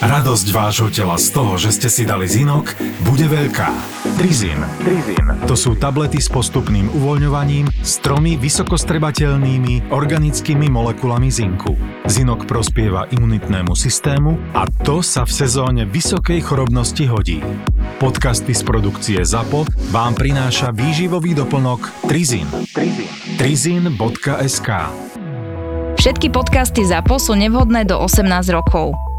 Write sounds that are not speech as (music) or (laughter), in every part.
Radosť vášho tela z toho, že ste si dali zinok, bude veľká. Trizin. Trizin. To sú tablety s postupným uvoľňovaním s tromi vysokostrebateľnými organickými molekulami zinku. Zinok prospieva imunitnému systému a to sa v sezóne vysokej chorobnosti hodí. Podcasty z produkcie ZAPO vám prináša výživový doplnok Trizin. Trizin. Trizin.sk Všetky podcasty ZAPO sú nevhodné do 18 rokov.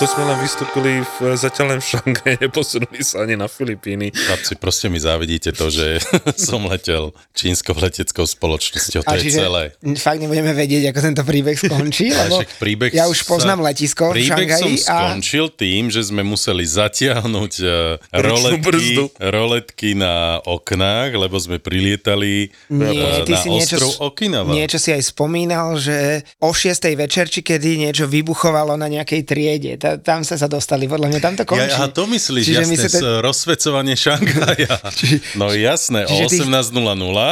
To sme len vystúpili v, zatiaľ len v Šangaje, (laughs) neposunuli sa ani na Filipíny. Chlapci, proste mi závidíte to, že (laughs) som letel čínskou leteckou spoločnosťou, to A je čiže celé. fakt nebudeme vedieť, ako tento príbeh skončí, (laughs) lebo príbeh ja už poznám sa- letisko v Príbeh som a skončil tým, že sme museli zatiahnuť brzdu. roletky, roletky na oknách, lebo sme prilietali nie, eh, ty na si niečo, ostrov Okinawa. niečo si aj spomínal, že o 6. večer, či kedy niečo vybuchovalo na nejakej triede. Ta, tam sa sa dostali, podľa mňa tam to končí. Ja, a to myslíš, Čiže jasné, my sa ten... rozsvecovanie Šangaja. (laughs) no jasné, o čiže ty- 18.00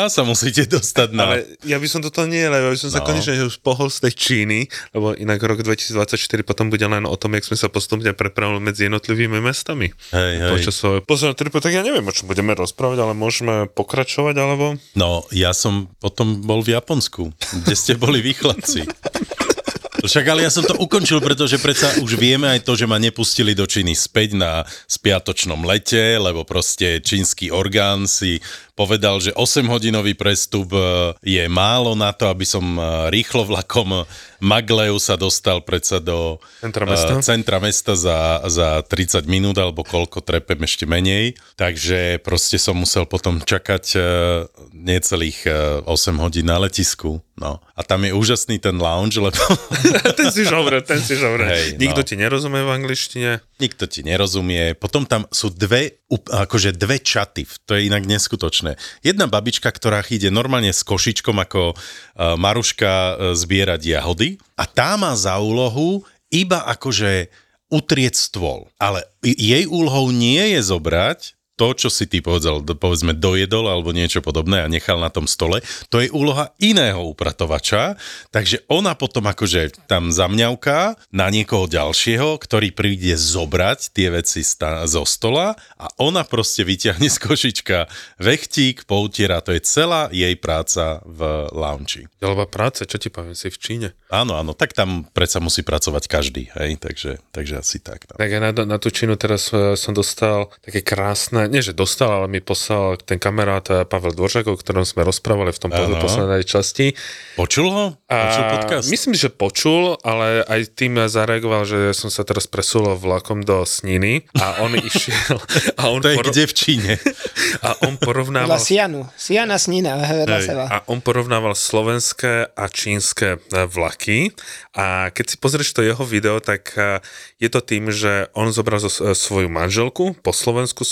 sa musíte dostať na... Ale ja by som toto nie, lebo ja by som sa No. konečne už pohol z tej Číny, lebo inak rok 2024 potom bude len o tom, jak sme sa postupne prepravili medzi jednotlivými mestami. Hej, hej. Počas svojho posledného tripu, tak ja neviem, o čom budeme rozprávať, ale môžeme pokračovať, alebo... No, ja som potom bol v Japonsku, kde ste boli vy chlapci. (laughs) Však ale ja som to ukončil, pretože predsa už vieme aj to, že ma nepustili do Číny späť na spiatočnom lete, lebo proste čínsky orgán si povedal, že 8-hodinový prestup e, je málo na to, aby som e, rýchlo vlakom Magleu sa dostal predsa do Centra mesta. e, centra mesta za, za 30 minút, alebo koľko trepem ešte menej. Takže proste som musel potom čakať e, necelých e, 8 hodín na letisku. No. A tam je úžasný ten lounge, lebo (laughs) ten si žovre, ten si žovre. Hej, Nikto no. ti nerozumie v angličtine. Nikto ti nerozumie. Potom tam sú dve, akože dve čaty, to je inak neskutočné. Jedna babička, ktorá ide normálne s košičkom ako uh, Maruška uh, zbierať jahody a tá má za úlohu iba akože utrieť stôl. Ale jej úlohou nie je zobrať to, čo si ty povedal, povedzme dojedol alebo niečo podobné a nechal na tom stole, to je úloha iného upratovača, takže ona potom akože tam zamňavká na niekoho ďalšieho, ktorý príde zobrať tie veci sta- zo stola a ona proste vyťahne z košička vechtík, poutiera, to je celá jej práca v lounge. Ďalba práce, čo ti poviem, si v Číne. Áno, áno, tak tam predsa musí pracovať každý, hej, takže, takže asi tak. No. Tak ja na, na tú Čínu teraz e, som dostal také krásne, nie že dostal, ale mi poslal ten kamarát e, Pavel Dvoržák, o ktorom sme rozprávali v tom Áno. poslednej časti. Počul ho? Počul A podcast? Myslím, že počul, ale aj tým zareagoval, že som sa teraz presulol vlakom do Sniny a on (laughs) išiel a on, To je poro- kde v Číne? (laughs) a on porovnával Podľa Sianu. Siana Snina seba. A on porovnával slovenské a čínske e, vlaky a keď si pozrieš to jeho video, tak je to tým, že on zobral zo, svoju manželku po Slovensku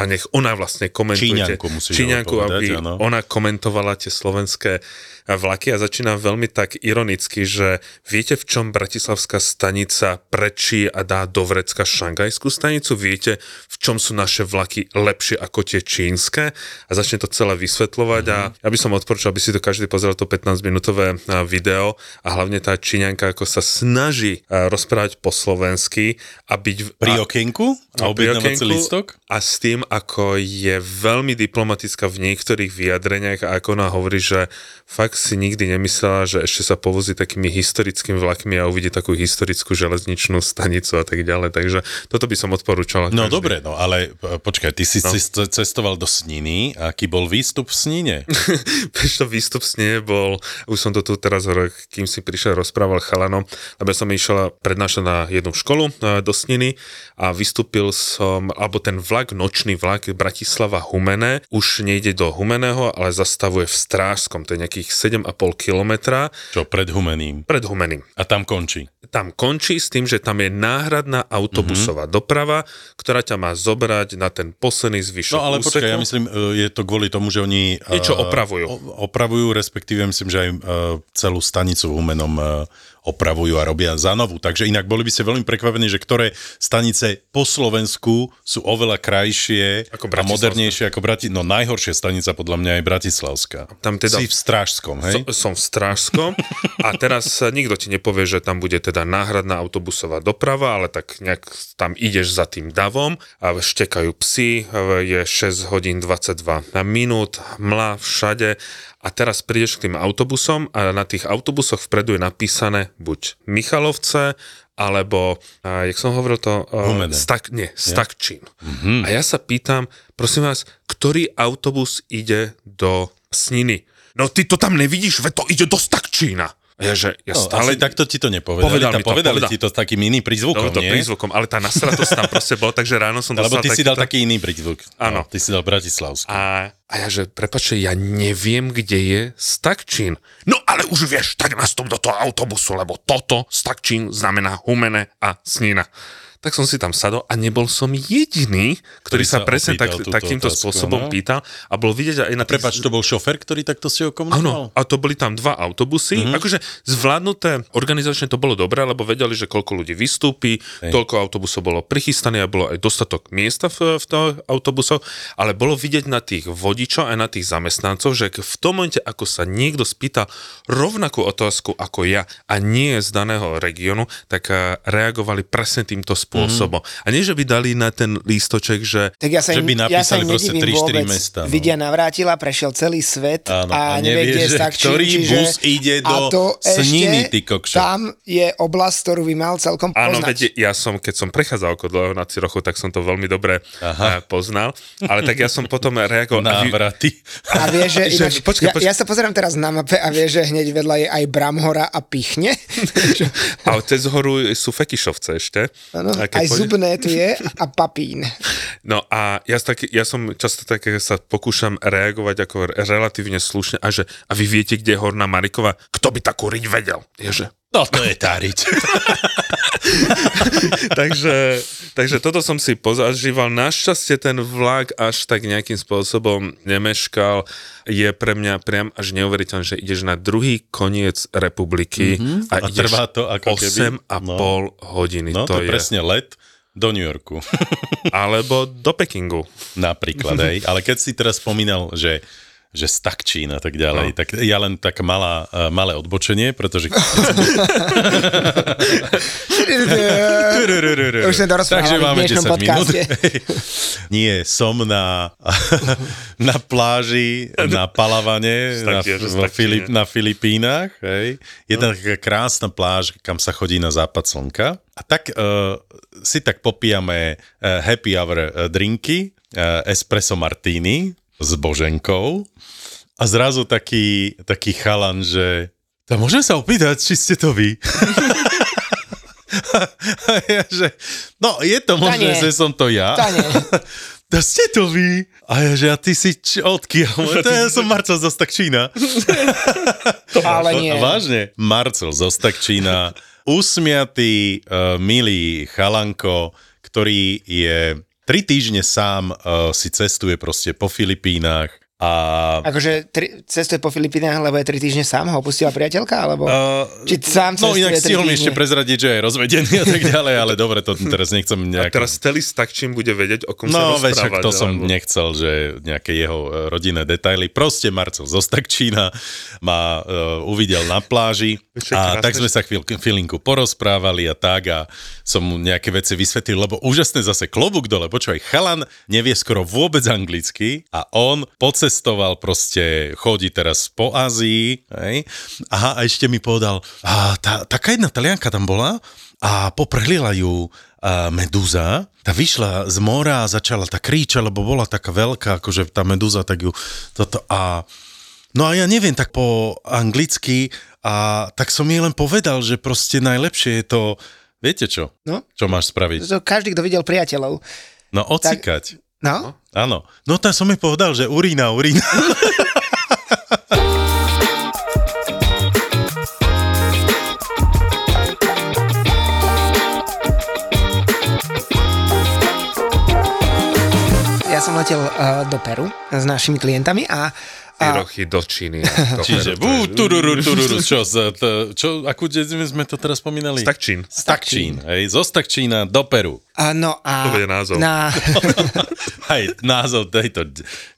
a nech ona vlastne komentuje. Číňanku musíš Číňanku, povedať, aby áno. ona komentovala tie slovenské vlaky a začína veľmi tak ironicky, že viete v čom Bratislavská stanica prečí a dá do vrecka šangajskú stanicu? Viete v čom sú naše vlaky lepšie ako tie čínske? A začne to celé vysvetľovať a Mhm. ja by som odporúčal, aby si to každý pozrel to 15-minútové a, video a hlavne tá číňanka ako sa snaží rozprávať po slovensky a byť... v- Pri okienku? A a pri objednávací okienku listok? A s tým, ako je veľmi diplomatická v niektorých vyjadreniach a ako ona hovorí, že fakt si nikdy nemyslela, že ešte sa povozí takými historickými vlakmi a uvidí takú historickú železničnú stanicu a tak ďalej. Takže toto by som odporúčal. No každý. dobre, no ale e, počkaj, ty si no. cestoval do Sniny, a aký bol výstup v Snine? (laughs) Vieš, to výstup s nie bol, už som to tu teraz, kým si prišiel, rozprával chalanom, lebo som išiel prednášať na jednu školu e, do Sniny a vystúpil som, alebo ten vlak, nočný vlak Bratislava Humene, už nejde do Humeného, ale zastavuje v Strážskom, to je nejakých 7,5 kilometra Čo pred Humeným. pred Humeným. A tam končí. Tam končí s tým, že tam je náhradná autobusová mm-hmm. doprava, ktorá ťa má zobrať na ten posledný zvyšok No ale úseku. počkaj, ja myslím, e, je to kvôli tomu, že oni... e, Niečo opravujú. o- Opravujú, respektíve myslím, že aj e, celú stanicu v Humenom e, opravujú a robia za novú. Takže inak boli by ste veľmi prekvapení, že ktoré stanice po Slovensku sú oveľa krajšie Ako a modernejšie ako Brati... No najhoršia stanica podľa mňa je Bratislavská. Tam teda- Si v Strážskom, hej? So, som v Strážskom a teraz nikto ti nepovie, že tam bude teda náhradná autobusová doprava, ale tak nejak tam ideš za tým davom a štekajú psy, je 6 hodín 22 na minút, mla všade a teraz prídeš k tým autobusom a na tých autobusoch vpredu je napísané buď Michalovce, alebo, a, jak som hovoril to, Humene. stak, nie, Stakčín. Mm-hmm. A ja sa pýtam, prosím vás, ktorý autobus ide do Sniny? No ty to tam nevidíš, veď to ide do Stakčína. Ja, že ja No, stále... ale takto ti to nepovedali. Povedal tam to, povedali povedal. ti to s takým iným prízvukom, Bolo to nie? prízvukom, ale tá nasratosť tam proste bola, takže ráno som (laughs) Lebo dostal ty si taký- dal taký iný prízvuk. Áno. No, ty si dal Bratislavský. A, a ja, že prepačte, ja neviem, kde je Stakčín. No ale už vieš, tak nastup do toho autobusu, lebo toto Stakčín znamená Humene a Snina. Tak som si tam sadol a nebol som jediný, ktorý, Ktorý sa sa presne tak, takýmto otázku, spôsobom no. pýtal a bol vidieť aj na tých- Prepač, to bol šofer, ktorý takto si ho Áno, komunikoval? a to boli tam dva autobusy. Mhm. Mm-hmm. Akože zvládnuté organizačne to bolo dobré, lebo vedeli, že koľko ľudí vystúpi, Hej. toľko autobusov bolo prichystané a bolo aj dostatok miesta v, v toho autobusoch, ale bolo vidieť na tých vodičov aj na tých zamestnancov, že v tom momente, ako sa niekto spýtal rovnakú otázku ako ja a nie je z daného regiónu, tak eh, reagovali presne týmto spôsobom. Mm-hmm. A nie, že by dali na ten lístoček, že Tak ja sa Že im, by ja sa napísali im proste nedivím 3-4 vôbec. mesta, no. Vidia navrátila, prešiel celý svet Áno, a, a nevie, kde že Stakčín, ktorý čiže, bus ide a do to Sniny, ešte, ty kokšo. Tam je oblasť, ktorú by mal celkom Áno, poznať. veď ja som, keď som prechádzal okolo na rochov, tak som to veľmi dobre Aha. eh, poznal. Ale tak ja som potom reagoval. Návraty. A vie, že, (laughs) Že- ináč, počkaj, ja, počkaj. ja sa pozerám teraz na mape a vie, že hneď vedľa je aj Bramhora a Pichne. (laughs) (laughs) A cez horu sú Fekišovce ešte. Ano, A aj pôjde- Zubné tu je a Papín. (laughs) No a ja, tak, ja som často také sa pokúšam reagovať ako relatívne slušne a že a vy viete, kde je Horná Marikova? Kto by takú riť vedel? Je, že No to je tá riť. (laughs) takže, takže toto som si pozažíval. Našťastie ten vlak až tak nejakým spôsobom nemeškal. Je pre mňa priam až neuveriteľné, že ideš na druhý koniec republiky mm-hmm. a, A ideš trvá to ako keby- 8 a no. pol hodiny. No to, to je presne let do New Yorku. Alebo do Pekingu. Napríklad, hej. Ale keď si teraz spomínal, že že Stakčín a tak ďalej, no. tak ja len tak malá, uh, malé odbočenie, pretože... (laughs) Už sme Takže máme dnešnom 10 minút. (laughs) Nie, som na, (laughs) na pláži, na Palavane, na, Stakčín, Filip, na Filipínach. Hej. Je tam taká krásna pláž, kam sa chodí na západ slnka. A tak uh, si tak popijame uh, happy hour uh, drinky, espresso martini s Boženkou. A zrazu taký, taký chalan, že to môžem sa opýtať, či ste to vy? (laughs) A ja, že, no, je to možné, že som to ja. To nie. (laughs) To ste to vy? A ja, že a ty si č- odkiaľ? (laughs) To ja som Marcel z Ostakčína. Ale nie. Vážne, Marcel z Ostakčína, usmiatý, uh, milý chalanko, ktorý je tri týždne sám, uh, si cestuje proste po Filipínach a... Akože tri, cestuje po Filipínach, lebo je tri týždne sám, ho opustila priateľka, alebo... Uh, Či sám no inak stihol mi ešte prezradiť, že je rozvedený a tak ďalej, ale dobre, to teraz nechcem A nejak... teraz celý Stakčín bude vedieť, o kom sa No, veď však rozprávať. to som alebo- nechcel, že nejaké jeho e, rodinné detaily. Proste Marcel z Ostakčína ma uh, uvidel na pláži a tak sme sa chvíľ, chvíľinku porozprávali a tak a som mu nejaké veci vysvetlil, lebo úžasné zase klobúk dole. Počúvaj, chalan nevie skoro vôbec anglicky a on pocestoval proste, chodí teraz po Ázii. Hej? Aha, a ešte mi povedal, a tá, taká jedna talianka tam bola a poprhlila ju a medúza, tá vyšla z mora a začala tak kričať, lebo bola taká veľká, akože tá medúza, tak ju toto a No a ja neviem tak po anglicky a tak som jej len povedal, že proste najlepšie je to, viete čo? No. Čo máš spraviť? To každý, kto videl priateľov. No ocikať. No, Áno. No tak som jej povedal, že urína, urína. (laughs) som letel uh, do Peru s našimi klientami a Tyrochy do Číny. a (laughs) do Čiže, bú, tururu, tururu, čo, z, t, čo, akú dedzinu sme to teraz spomínali? Tak Čín. Stakčín, hej, zo Stakčína do Peru. a, no a... To bude názov. Na, (laughs) Aj názov tejto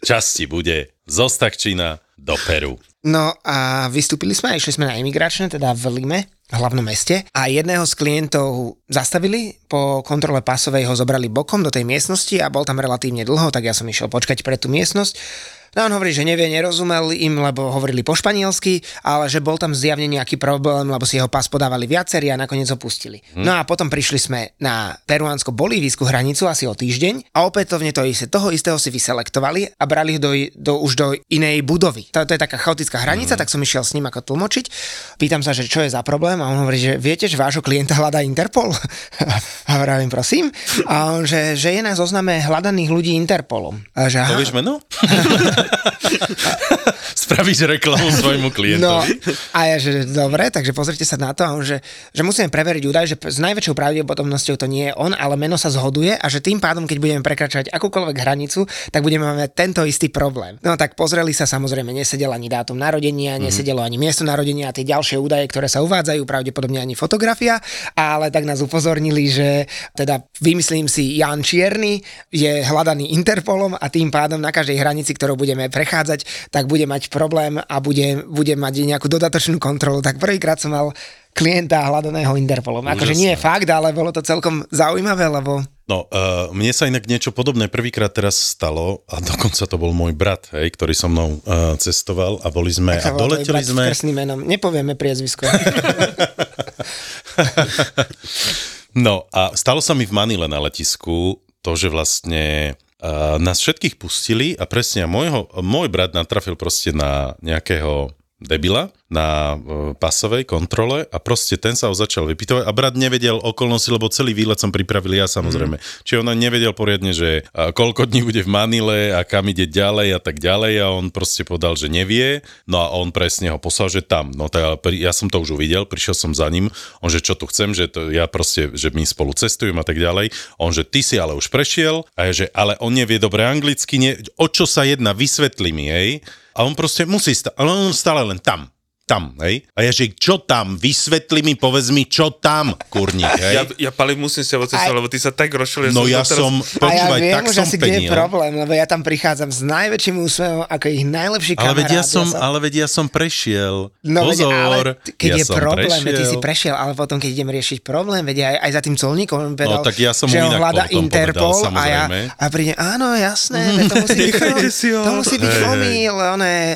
časti bude zo Stakčína do Peru. No a vystúpili sme a išli sme na imigračné, teda v Lime, hlavnom meste a jedného z klientov zastavili, po kontrole pasovej ho zobrali bokom do tej miestnosti a bol tam relatívne dlho, tak ja som išiel počkať pre tú miestnosť. No on hovorí, že nevie, nerozumel im, lebo hovorili po španielsky, ale že bol tam zjavne nejaký problém, lebo si jeho pás podávali viacerí a nakoniec ho pustili. Hm. No a potom prišli sme na peruánsko-bolívijskú hranicu asi o týždeň a opätovne to isté, toho istého si vyselektovali a brali ho do, do, už do inej budovy. To, to je taká chaotická hranica, tak som išiel s ním ako tlmočiť. Pýtam sa, že čo je za problém a on hovorí, že viete, že vášho klienta hľadá Interpol? (laughs) a vravím, prosím. A on, že, že je na zozname hľadaných ľudí Interpolom. A že, aha. Povieš meno? (laughs) (laughs) Spravíš reklamu svojmu No klientovi. a ja, že dobre, takže pozrite sa na to a on, že, že musíme preveriť údaj, že s najväčšou pravdepodobnosťou to nie je on, ale meno sa zhoduje a že tým pádom, keď budeme prekračovať akúkoľvek hranicu, tak budeme mať tento istý problém. No tak pozreli sa, samozrejme, nesedel ani dátum narodenia, nesedelo ani miesto narodenia a tie ďalšie údaje, ktoré sa uvádzajú, pravdepodobne ani fotografia, ale tak nás upozornili, že teda vymyslím si Jan Čierny je hľadaný Interpolom a tým pádom na každej hranici, ktorou budeme prechádzať, tak bude mať problém a bude, bude mať nejakú dodatočnú kontrolu. Tak prvýkrát som mal klienta hľadaného Interpolom. Akože nie je fakt, ale bolo to celkom zaujímavé, lebo No, uh, mne sa inak niečo podobné prvýkrát teraz stalo a dokonca to bol môj brat, hej, ktorý so mnou uh, cestoval a boli sme sa a doleteli sme... menom. Nepovieme priezvisko. (laughs) No a stalo sa mi v Manile na letisku to, že vlastne uh, nás všetkých pustili a presne môjho, môj brat natrafil proste na nejakého debila na uh, pasovej kontrole a proste ten sa ho začal vypýtovať a brat nevedel okolnosti, lebo celý výlet som pripravil ja samozrejme. Mm. Čiže on nevedel poriadne, že koľko dní bude v Manile a kam ide ďalej a tak ďalej a on proste povedal, že nevie. No a on presne ho poslal, že tam. No tak ja som to už uvidel, prišiel som za ním. On, že čo tu chcem, že to, ja proste, že my spolu cestujem a tak ďalej. On, že ty si ale už prešiel a ja, že ale on nevie dobre anglicky, nie, o čo sa jedná, vysvetli mi, hej. A on proste musí stať, ale on stále len tam tam, hej? A ja, že čo tam? Vysvetli mi, povedz mi, čo tam, kurník, hej? Ja, ja Pali, musím sa odcestovať, lebo ty sa tak rozšiel. no ja som, ja počúvaj, viem tak už som asi, kde je penil. problém, lebo ja tam prichádzam s najväčším úsmevom ako ich najlepší Ale kamarát. veď ja som, ale veď ja som prešiel. No, veď, Pozor, ale t- keď ja je som problém, veď prešiel. ty si prešiel, ale potom, keď idem riešiť problém, veď aj, aj za tým colníkom on povedal, No, tak ja som že ho inak hľada Interpol povedal, a ja a príde, áno, jasné, (laughs) veď to musí byť, to musí byť omyl,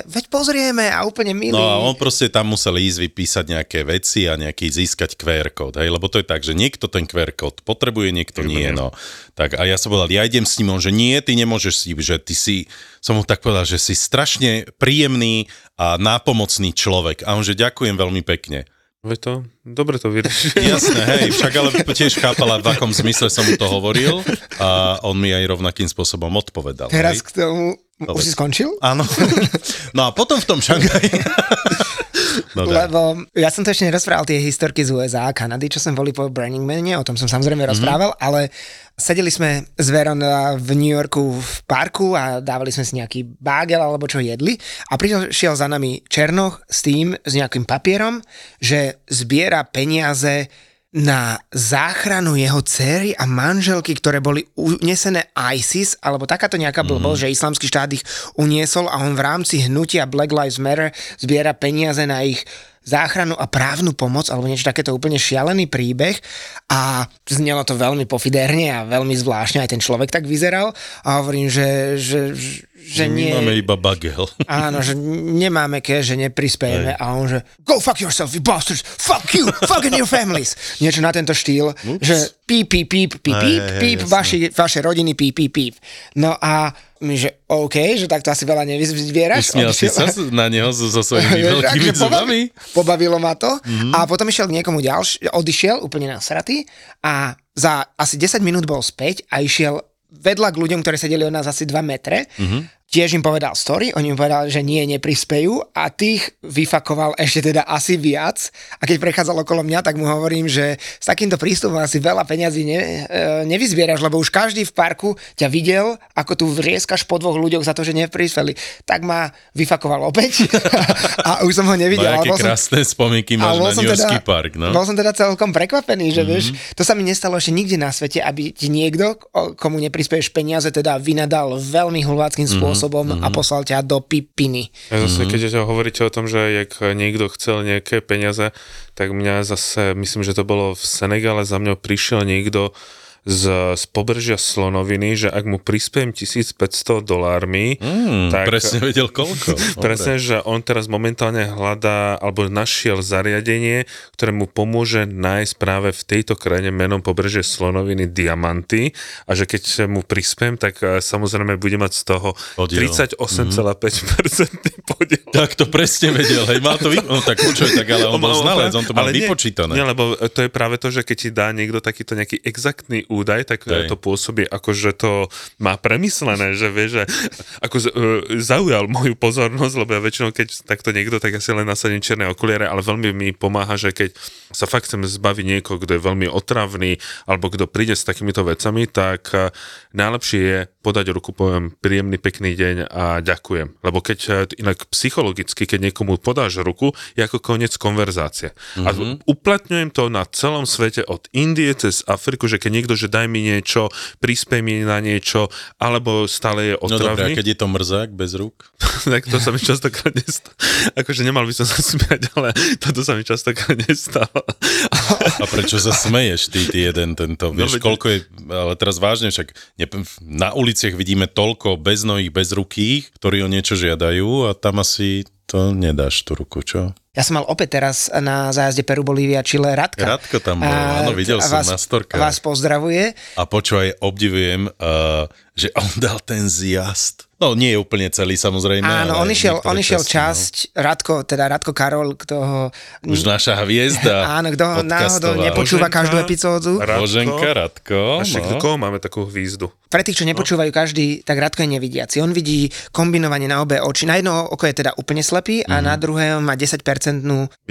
veď pozrieme a úplne milý. No a on proste tam musel ísť vypísať nejaké veci a nejaký získať QR kód, hej, lebo to je tak, že niekto ten QR kód potrebuje, niekto nie, no. Tak a ja som povedal, ja idem s ním, on, že nie, ty nemôžeš si, že ty si, som mu tak povedal, že si strašne príjemný a nápomocný človek. A on, že ďakujem veľmi pekne. Veď to, dobre to vyriešil. (laughs) Jasné, hej, však ale tiež chápala, v akom zmysle som mu to hovoril a on mi aj rovnakým spôsobom odpovedal. Teraz hej. k tomu, už si skončil? Áno. No a potom v tom Šangaji... (laughs) No, daj. Lebo ja som to ešte nerozprával tie historky z USA a Kanady, čo sme boli po Burning Mane, o tom som samozrejme Mhm. rozprával, ale sedeli sme s Veron v New Yorku v parku a dávali sme si nejaký bágel alebo čo jedli a prišiel za nami Černoch s tým, s nejakým papierom, že zbiera peniaze na záchranu jeho céry a manželky, ktoré boli unesené ISIS, alebo takáto nejaká Mhm. blbosť, že islamský štát ich uniesol a on v rámci hnutia Black Lives Matter zbiera peniaze na ich záchranu a právnu pomoc, alebo niečo takéto úplne šialený príbeh a znelo to veľmi pofidérne a veľmi zvláštne, aj ten človek tak vyzeral a hovorím, že, že, že nie... My máme iba bagel. Áno, že nemáme cash, že neprispiejeme a on že go fuck yourself, you bastards, fuck you, fucking your families. Niečo na tento štýl, že píp, píp, píp, píp, píp, píp, vaši, vaše rodiny, píp, píp, píp. No a my, že OK, že takto asi veľa nevyzbieraš. Usmial si sa na neho so, so svojimi (laughs) veľkými akože zubami? Pobavilo ma to Mhm. a potom išiel k niekomu ďalš, odišiel úplne nasratý a za asi 10 minút bol späť a išiel vedľa k ľuďom, ktorí sedeli od nás asi 2 metre, Mhm. Tiež im povedal story, oni mi povedali, že nie, neprispejú a tých vyfakoval ešte teda asi viac a keď prechádzal okolo mňa, tak mu hovorím, že s takýmto prístupom asi veľa peňazí ne, e, nevyzbieraš, lebo už každý v parku ťa videl, ako tu vrieskaš po dvoch ľuďoch za to, že neprispeli. Tak ma vyfakoval opäť (laughs) a už som ho nevidel. No, aké bol som, krásne spomienky máš na New teda, park, no? Bol som teda celkom prekvapený, že mm-hmm. vieš, to sa mi nestalo ešte nikde na svete, aby ti niekto, komu neprispieš peniaze, teda vynadal veľmi hulváckým spôsobom spôsobom mm-hmm. a poslal ťa do pipiny. Ja zase, mm-hmm. keď hovoríte o tom, že jak niekto chcel nejaké peniaze, tak mňa zase, myslím, že to bolo v Senegale, za mňa prišiel niekto, z, z pobržia Slonoviny, že ak mu prispiem 1500 dolármi, mm, tak... Presne vedel koľko. (laughs) presne, že on teraz momentálne hľadá, alebo našiel zariadenie, ktoré mu pomôže nájsť práve v tejto krajine menom pobržie Slonoviny diamanty a že keď mu prispiem, tak e, samozrejme bude mať z toho 38,5% mm. podiel. (laughs) Tak to presne vedel, hej, mal to vy... no, tak počuj, tak ale (laughs) on bol znalec, on to mal nie, vypočítané. Nie, lebo to je práve to, že keď ti dá niekto takýto nejaký exaktný údaj, tak Hej. to pôsobí ako, že to má premyslené, že vie, že ako uh, zaujal moju pozornosť, lebo ja väčšinou, keď takto niekto, tak asi len nasadím čierne okuliare, ale veľmi mi pomáha, že keď sa fakt chcem zbaviť niekoho, kto je veľmi otravný, alebo kto príde s takýmito vecami, tak uh, najlepšie je podať ruku, poviem príjemný, pekný deň a ďakujem. Lebo keď uh, inak psychologicky, keď niekomu podáš ruku, je ako koniec konverzácie. Mm-hmm. A mhm. uplatňujem to na celom svete od Indie cez Afriku, že keď niekto, že daj mi niečo, prispej mi na niečo, alebo stále je otravný. No dobré, keď je to mrzák bez rúk? (laughs) tak to sa mi častokrát nestalo. Akože nemal by som sa smiať, ale (laughs) toto sa mi častokrát nestalo. A prečo sa smeješ, ty, ty jeden tento? No Vieš, no, koľko je, ale teraz vážne však, ne, na uliciach vidíme toľko beznohých, bezrukých, ktorí o niečo žiadajú a tam asi to nedáš tú ruku, čo? Ja som mal opäť teraz na zájazde Peru, Bolívia, Chile Radka. Radko tam bol, áno, videl som vás, na storkách. Vás pozdravuje. A počúvaj, obdivujem, uh, že on dal ten zjazd No nie je úplne celý samozrejme. Áno, on išiel, on išiel časti, časť, no. Radko, teda Radko Karol, kto ho... Už naša hviezda. (laughs) Áno, kto ho náhodou nepočúva Boženka, každú epizódu. Radko, Boženka, Radko. A no. koho máme takú hvízdu? Pre tých, čo nepočúvajú každý, tak Radko je nevidiaci. On vidí kombinovanie na obe oči. Na jedno oko je teda úplne slepý mm-hmm. a na druhé má 10%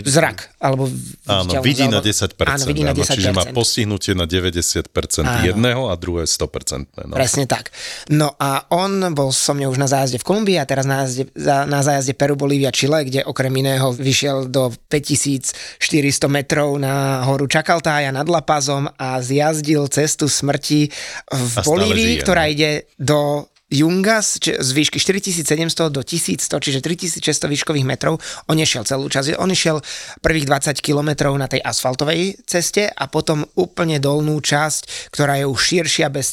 zrak. Alebo áno, vidí alebo, na 10%. Áno, vidí na 10%. Čiže má postihnutie na 90% áno. jedného a druhé 100%. No. Presne tak. No a on bol so mňou už na zájazde v Kolumbii a teraz na zájazde, na zájazde Peru, Bolívia, Chile, kde okrem iného vyšiel do 5400 metrov na horu Čakaltája nad Lapazom a zjazdil cestu smrti v Bolívii, ktorá ide do Jungas z výšky 4700 do 1100, čiže 3600 výškových metrov. On nešiel celú časť, on išiel prvých 20 kilometrov na tej asfaltovej ceste a potom úplne dolnú časť, ktorá je už širšia bez,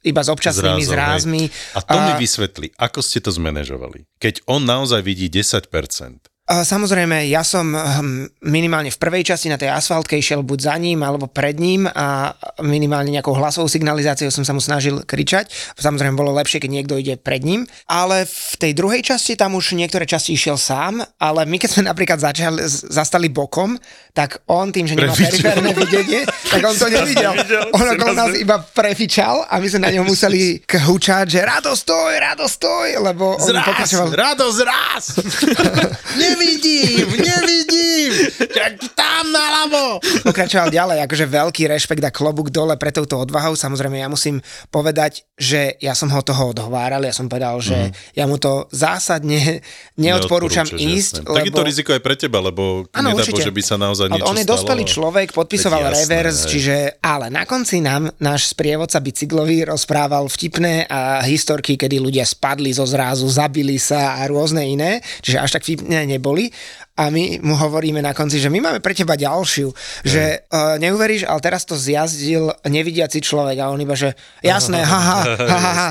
iba s občasnými zrázmi. A to mi vysvetli, ako ste to zmanéžovali. Keď on naozaj vidí 10%, Samozrejme, ja som hm, minimálne v prvej časti na tej asfaltke išiel buď za ním alebo pred ním a minimálne nejakou hlasovou signalizáciou som sa mu snažil kričať. Samozrejme, bolo lepšie, keď niekto ide pred ním. Ale v tej druhej časti tam už niektoré časti išiel sám, ale my keď sme napríklad začali, zastali bokom, tak on tým, že nemá periférne videnie, tak on to nevidel. On okolo nás iba prefičal a my sme na neho museli khučať, že rado stoj, rado stoj, lebo on zraz, pokračoval... Rado zraz! (laughs) (laughs) nevidím, nevidím, tam naľavo. Pokračoval ďalej, akože veľký rešpekt a klobúk dole pre touto odvahou. Samozrejme, ja musím povedať, že ja som ho toho odhováral, ja som povedal, že mm. ja mu to zásadne neodporúčam ísť. Lebo... Tak je to riziko aj pre teba, lebo ano, nedá že by sa naozaj niečo On je dospelý človek, podpisoval reverse, čiže ale na konci nám náš sprievodca bicyklový rozprával vtipné a historky, kedy ľudia spadli zo zrázu, zabili sa a rôzne iné, čiže až tak vtipné neboli a my mu hovoríme na konci, že my máme pre teba ďalšiu, že uh, neuveríš, ale teraz to zjazdil nevidiaci človek a on iba, že jasné, (laughs) haha, haha, ha.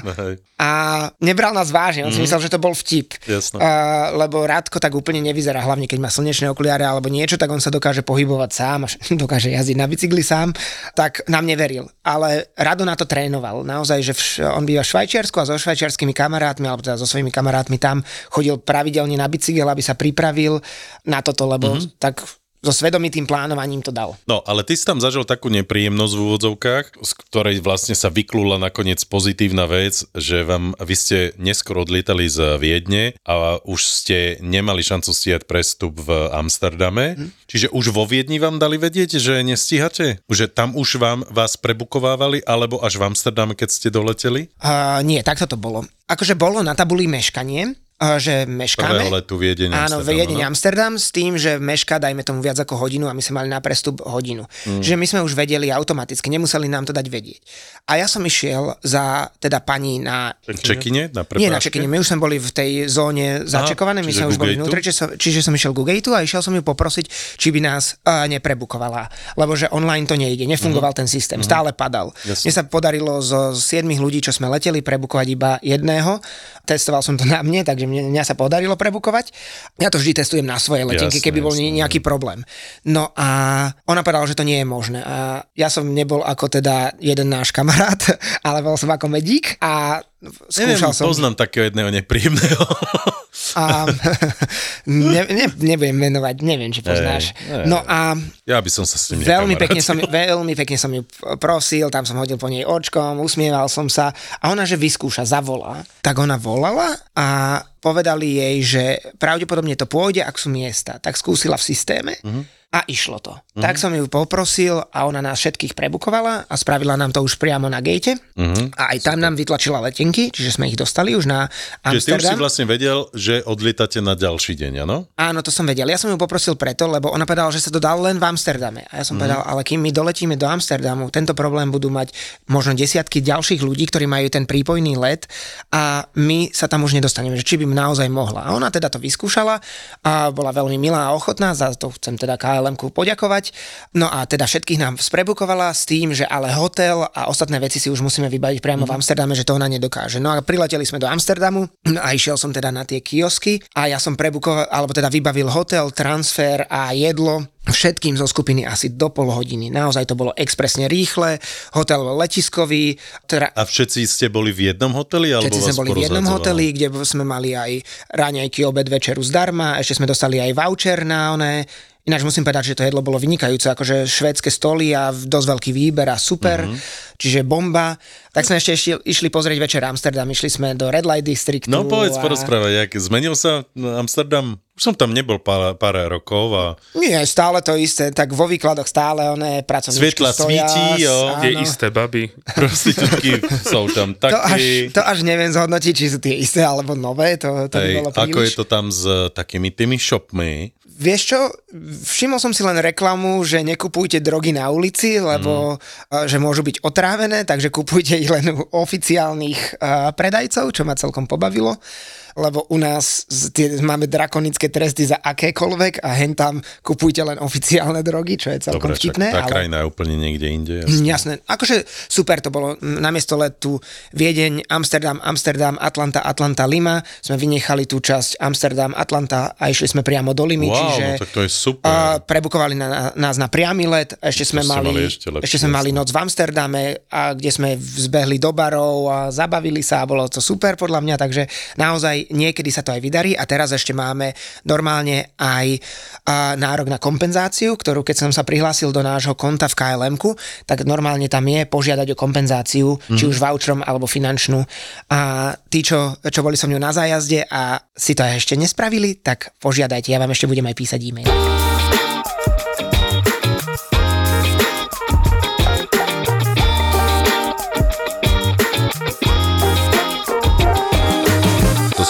A nebral nás vážne, on mm. si mhm. myslel, že to bol vtip. Jasné. Uh, lebo Rádko tak úplne nevyzerá, hlavne keď má slnečné okuliare alebo niečo, tak on sa dokáže pohybovať sám, až (laughs) dokáže jazdiť na bicykli sám, tak nám neveril. Ale Rado na to trénoval. Naozaj, že vš- on býva v Švajčiarsku a so švajčiarskými kamarátmi, alebo teda so svojimi kamarátmi tam chodil pravidelne na bicykel, aby sa pripravil na toto, lebo mm-hmm. tak so svedomitým plánovaním to dal. No, ale ty si tam zažil takú nepríjemnosť v úvodzovkách, z ktorej vlastne sa vyklula nakoniec pozitívna vec, že vám, vy ste neskôr odlietali z Viedne a už ste nemali šancu stíhať prestup v Amsterdame. Hm. Čiže už vo Viedni vám dali vedieť, že nestíhate? Že tam už vám vás prebukovávali, alebo až v Amsterdame, keď ste doleteli? Uh, nie, takto to bolo. Akože bolo na tabuli meškanie, že meškáme. Prvého letu Viedeň Áno, Viedeň Amsterdam s tým, že meška, dajme tomu viac ako hodinu a my sme mali na prestup hodinu. Mm. Čiže my sme už vedeli automaticky, nemuseli nám to dať vedieť. A ja som išiel za teda pani na... Čekine? Na Nie na čekine, my už sme boli v tej zóne začekované, my sme už boli vnútri, čiže som, čiže som išiel ku gateu a išiel som ju poprosiť, či by nás uh, neprebukovala. Lebo že online to nejde, nefungoval mm. ten systém, mm. stále padal. Jasne. Mne sa podarilo zo 7 ľudí, čo sme leteli, prebukovať iba jedného. Testoval som to na mne, takže mňa sa podarilo prebukovať. Ja to vždy testujem na svoje letenky, jasne, keby bol jasne. nejaký problém. No a ona povedala, že to nie je možné. A ja som nebol ako teda jeden náš kamarát, (laughs) ale bol som ako medík a skúšal Neviem, som... Poznám takého jedného nepríjemného. A ne, ne, nebudem menovať, neviem, či poznáš. Ej, ej, no a... Ja by som sa s tým veľmi pekne som, veľmi pekne som ju prosil, tam som hodil po nej očkom, usmieval som sa a ona, že vyskúša, zavolá. Tak ona volala a povedali jej, že pravdepodobne to pôjde, ak sú miesta. Tak skúsila v systéme. Mm-hmm a išlo to. Mm-hmm. Tak som ju poprosil a ona nás všetkých prebukovala a spravila nám to už priamo na gate. Mm-hmm. A aj tam nám vytlačila letenky, čiže sme ich dostali už na Amsterdam. Čiže ty už si vlastne vedel, že odlietate na ďalší deň, áno? Áno, to som vedel. Ja som ju poprosil preto, lebo ona povedala, že sa to dal len v Amsterdame. A ja som mm-hmm. povedal, ale kým my doletíme do Amsterdamu, tento problém budú mať možno desiatky ďalších ľudí, ktorí majú ten prípojný let a my sa tam už nedostaneme, že či by naozaj mohla. A ona teda to vyskúšala a bola veľmi milá a ochotná, za to chcem teda klm poďakovať. No a teda všetkých nám sprebukovala s tým, že ale hotel a ostatné veci si už musíme vybaviť priamo mm-hmm. v mhm. Amsterdame, že to ona nedokáže. No a prileteli sme do Amsterdamu a išiel som teda na tie kiosky a ja som prebukoval, alebo teda vybavil hotel, transfer a jedlo všetkým zo skupiny asi do pol hodiny. Naozaj to bolo expresne rýchle, hotel letiskový. Teda... A všetci ste boli v jednom hoteli? Alebo všetci sme boli v jednom hoteli, kde sme mali aj ráňajky, obed, večeru zdarma, ešte sme dostali aj voucher na oné Ináč musím povedať, že to jedlo bolo vynikajúce, akože švédske stoly a dosť veľký výber a super, mm-hmm. čiže bomba. Tak sme ešte išli, išli pozrieť večer Amsterdam, išli sme do Red Light Districtu. No povedz, a... porozprávaj, jak zmenil sa Amsterdam? Už som tam nebol pár, pár rokov a... Nie, stále to isté, tak vo výkladoch stále oné pracovníčky Svetla svíti, jo. Tie isté baby. (laughs) Prostitútky sú tam také. To až, to až neviem zhodnotiť, či sú tie isté alebo nové, to, to Ej, by bolo príliš. Ako je to tam s takými tými shopmi? Vieš čo, všimol som si len reklamu, že nekupujte drogy na ulici, lebo mm. že môžu byť otrávené, takže kupujte ich len u oficiálnych uh, predajcov, čo ma celkom pobavilo lebo u nás tie, máme drakonické tresty za akékoľvek a hen tam kupujte len oficiálne drogy, čo je celkom Dobre, vtipné. tá ale... krajina je úplne niekde inde. Jasne. jasné. Akože super to bolo. Namiesto letu Viedeň, Amsterdam, Amsterdam, Atlanta, Atlanta, Lima sme vynechali tú časť Amsterdam, Atlanta a išli sme priamo do Limy, wow, čiže no, tak to je super. Uh, prebukovali na, nás na priamy let, ešte sme mali, mali ešte, lepšie, ešte sme mali noc v Amsterdame, a kde sme zbehli do barov a zabavili sa a bolo to super podľa mňa, takže naozaj niekedy sa to aj vydarí a teraz ešte máme normálne aj a, nárok na kompenzáciu, ktorú keď som sa prihlásil do nášho konta v klm tak normálne tam je požiadať o kompenzáciu, mm. či už voucherom alebo finančnú. A tí, čo, čo boli so mnou na zájazde a si to ešte nespravili, tak požiadajte, ja vám ešte budem aj písať e-mail.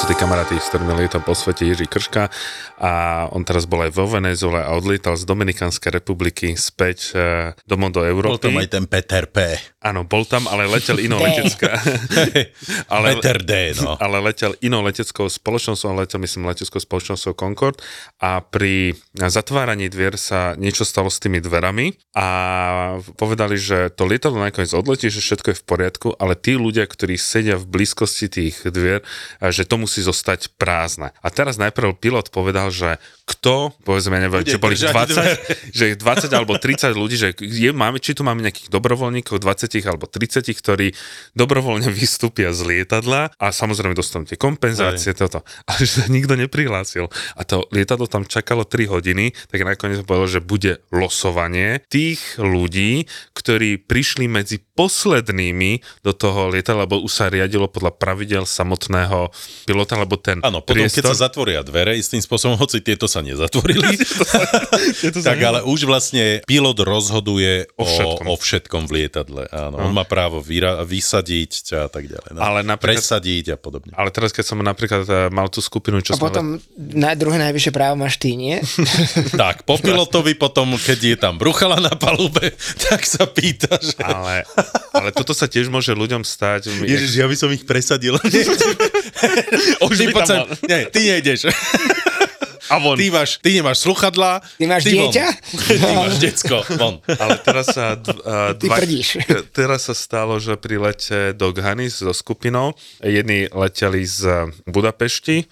Tí kamaráti, s ktorými lietal po svete Jiří Krška a on teraz bol aj vo Venezuele a odlietal z Dominikánskej republiky späť e, domov do Európy. Bol tam aj ten Peter P. Áno, bol tam, ale letel (laughs) inou letecká. (laughs) ale, Peter D, no. Ale letel inou leteckou spoločnosťou, letel myslím leteckou spoločnosťou Concord a pri zatváraní dvier sa niečo stalo s tými dverami a povedali, že to lietadlo nakoniec odletí, že všetko je v poriadku, ale tí ľudia, ktorí sedia v blízkosti tých dvier, že to musí zostať prázdne. A teraz najprv pilot povedal, že kto, povedzme, neviem, Bude boli držať 20, (laughs) že 20 alebo 30 ľudí, že je, máme, či tu máme nejakých dobrovoľníkov, 20 alebo 30, ktorí dobrovoľne (laughs) vystúpia z lietadla a samozrejme dostanú tie kompenzácie, toto. Ale že sa nikto neprihlásil. A to lietadlo tam čakalo 3 hodiny, tak nakoniec povedal, že bude losovanie tých ľudí, ktorí prišli medzi poslednými do toho lietadla, lebo už sa riadilo podľa pravidel samotného pilota, lebo ten Áno, potom priestor... keď sa zatvoria dvere, istým spôsobom, hoci tieto sa nezatvorili, (laughs) (laughs) tak ale už vlastne pilot rozhoduje o, všetkom. o všetkom v lietadle. Áno, on má právo vyra- vysadiť ťa a tak ďalej. No. Ale napríklad- Presadiť a podobne. Ale teraz, keď som napríklad eh, mal tú skupinu, čo A sme... potom na druhé najvyššie právo máš ty, nie? (laughs) Tak, po pilotovi potom, keď je tam bruchala na palube, tak sa pýta, že... Ale, ale toto sa tiež môže ľuďom stať. Ježiš, ja by som ich presadil. Už ty, poď tam sem. Nie, ty nejdeš. A von. Ty, máš, ty nemáš sluchadlá. Ty máš von. dieťa? Ty máš decko. Von. Ale teraz sa, d- a, Ty prdíš. teraz sa stalo, že pri lete do Ghany so skupinou, jedni leteli z Budapešti,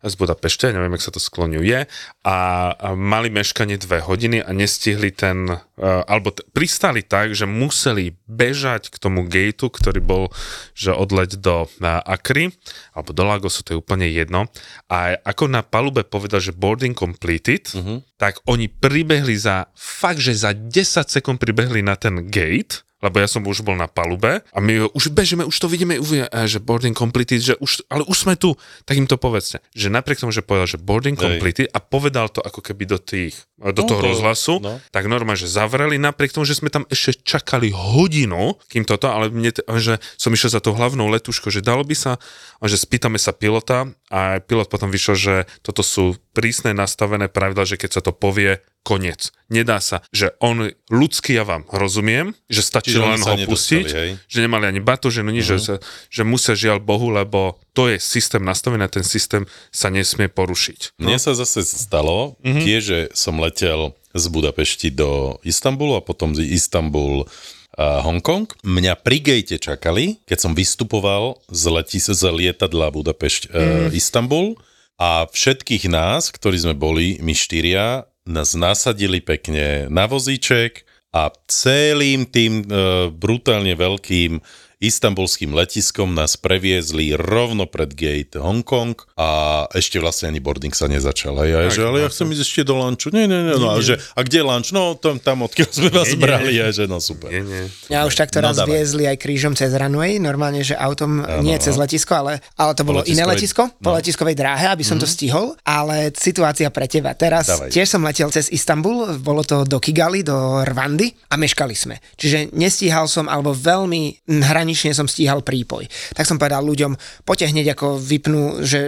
z Budapešte, neviem, jak sa to skloňuje, a, a mali meškanie dve hodiny a nestihli ten, uh, alebo t- pristali tak, že museli bežať k tomu gateu, ktorý bol, že odleť do uh, Akry, alebo do Lagosu, to je úplne jedno. A ako na palube povedal, že boarding completed, uh-huh. tak oni pribehli za, fakt, že za 10 sekúnd pribehli na ten gate, lebo ja som už bol na palube a my už bežíme, už to vidíme, eh, že boarding completed, že už, ale už sme tu, tak im to povedzte. Že napriek tomu, že povedal, že boarding Hej. completed a povedal to ako keby do tých, do No, toho to- rozhlasu, no. tak normálne, že zavreli, napriek tomu, že sme tam ešte čakali hodinu, kým toto, ale mne, že som išiel za tou hlavnou letuškou, že dalo by sa, že spýtame sa pilota a pilot potom vyšiel, že toto sú prísne nastavené pravidla, že keď sa to povie, koniec. Nedá sa, že on ľudský, ja vám rozumiem, že stačí Čiže len ho pustiť, hej? že nemali ani batoženu, nič, Mhm. uh-huh. že, sa, že musia žiaľ Bohu, lebo to je systém nastavený a ten systém sa nesmie porušiť. Mne sa zase stalo, mm-hmm. tiež, že som letel z Budapešti do Istanbulu a potom z Istanbul Hongkong. Mňa pri gate čakali, keď som vystupoval z, letis- z lietadla Budapešť mm. Istanbul a všetkých nás, ktorí sme boli, my štyria, nás nasadili pekne na vozíček a celým tým e, brutálne veľkým istambulským letiskom nás previezli rovno pred gate Hongkong a ešte vlastne ani boarding sa nezačal. A ja, Tak, že, ale ja chcem ísť ešte do lunchu. Nie, nie, nie. No, a, že, a kde lunch? No, tam, tam odkiaľ sme vás Nie, nie. brali. Ja, že no super. Nie, nie. Ja už takto No, raz dávaj. viezli aj krížom cez runway, normálne, že autom, Áno. nie cez letisko, ale, ale to bolo iné letisko, po no. letiskovej dráhe, aby som to stihol, ale situácia pre teba. Teraz Dávaj. tiež som letel cez Istanbul, bolo to do Kigali, do Rwandy a meškali sme. Čiže nestíhal som, alebo veľmi hranične som stíhal prípoj. Tak som povedal ľuďom, poďte hneď ako vypnú, že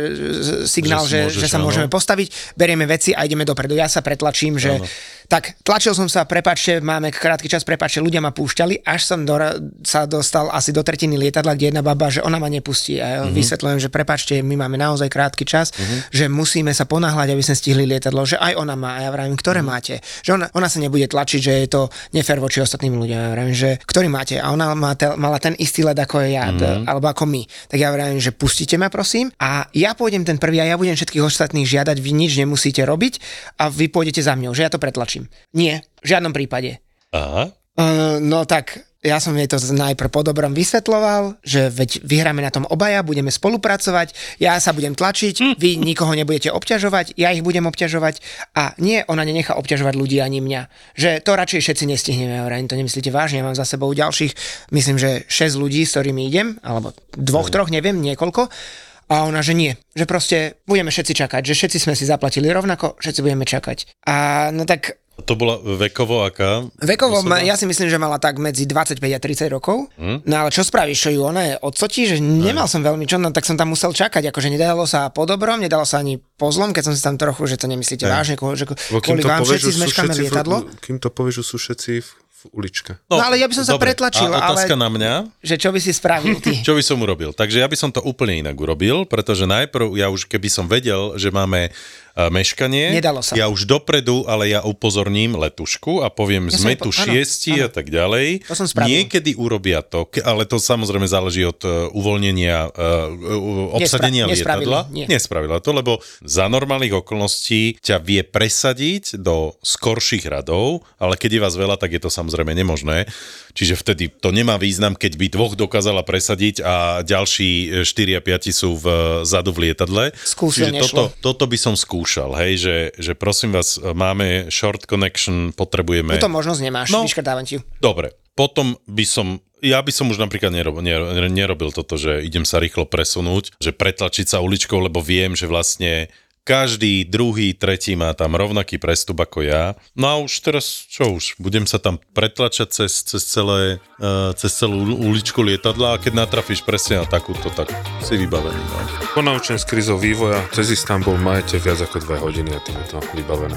signál, Že že, si že, môžeš, sa áno. môžeme postaviť, berieme veci a ideme dopredu. Ja sa pretlačím, že Áno. Tak tlačil som sa, prepačte, máme krátky čas, prepačte, ľudia ma púšťali, až som do, sa dostal asi do tretiny lietadla, kde jedna baba, že ona ma nepustí. A ja Mhm. uh-huh. vysvetľujem, že prepačte, my máme naozaj krátky čas, uh-huh. že musíme sa ponáhľať, aby sme stihli lietadlo, že aj ona má. A ja vravím, ktoré Mhm. uh-huh. máte? Že ona, ona sa nebude tlačiť, že je to nefér voči ostatným ľuďom. Ja vravím, že ktorý máte? A ona má te, mala ten istý let ako ja, Mhm. uh-huh. alebo ako my. Tak ja vravím, že pustite ma prosím a ja pôjdem ten prvý a ja budem všetkých ostatných žiadať, vy nič nemusíte robiť a vy pôjdete za mňou, že ja to pretlačím. Nie, v žiadnom prípade. Aha. Uh, no tak ja som jej to najprv po dobrom vysvetloval, že veď vyhráme na tom obaja, budeme spolupracovať, ja sa budem tlačiť, vy nikoho nebudete obťažovať, ja ich budem obťažovať a nie, ona nenechá obťažovať ľudí ani mňa. Že to radšej všetci nestihneme, hovorím, to nemyslíte vážne, ja mám za sebou ďalších, myslím, že 6 ľudí, s ktorými idem, alebo dvoch, troch, neviem, niekoľko. A ona, že nie, že proste budeme všetci čakať, že všetci sme si zaplatili rovnako, všetci budeme čakať. A no tak To bola vekovo aká? Vekovo, osoba? ja si myslím, že mala tak medzi 25 a 30 rokov. Hm? No ale čo spravíš, čo ju ona je odsotí, že nemal som veľmi čo, no tak som tam musel čakať, akože nedalo sa po dobrom, nedalo sa ani po zlom, keď som si tam trochu, že to nemyslíte vážne, ko- že kvôli vám všetci zmeškáme lietadlo. kým to povieš, sú všetci v uličke. No, ale ja by som sa dobre. pretlačil, A otázka ale- na mňa. Že čo by si spravil ty? (laughs) Čo by som urobil? Takže ja by som to úplne inak urobil, pretože najprv ja už keby som vedel, že máme uh, meškanie. Nedalo sa. Ja už dopredu, ale ja upozorním letušku a poviem, Ja sme som tu po- áno, šiesti a tak ďalej. To som spravil. Niekedy urobia to, ale to samozrejme záleží od uh, uvoľnenia, uh, obsadenia Nespra- lietadla. nie. Nespravila to, lebo za normálnych okolností ťa vie presadiť do skorších radov, ale keď je vás veľa, tak je to samozrejme nemožné. Čiže vtedy to nemá význam, keď by dvoch dokázala presadiť a ďalší 4 a 5 sú vzadu v lietadle. Skúsil, Čiže nešlo. toto, toto by som skúšal, hej, že, že prosím vás, máme short connection, potrebujeme... Túto možnosť nemáš, No. vyškrtávam ti. Dobre, potom by som, ja by som už napríklad nerobil, nerobil toto, že idem sa rýchlo presunúť, že pretlačiť sa uličkou, lebo viem, že vlastne každý druhý, tretí má tam rovnaký prestup ako ja. No a už teraz, čo už, budem sa tam pretlačať cez, cez, celé, uh, cez celú uličku lietadla a keď natrafíš presne na takúto, tak si vybavený. No. Ponaučen z krizov vývoja, cez Istanbul majete viac ako dve hodiny a tým je to vybavené.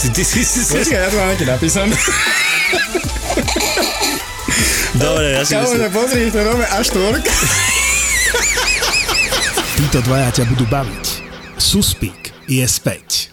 Ty, ty, ty, ty. ja to mám ti napísané. Dobre, ja si myslím. pozri, to robí až tvork. títo dvaja ťa budú baviť. Suspík je späť.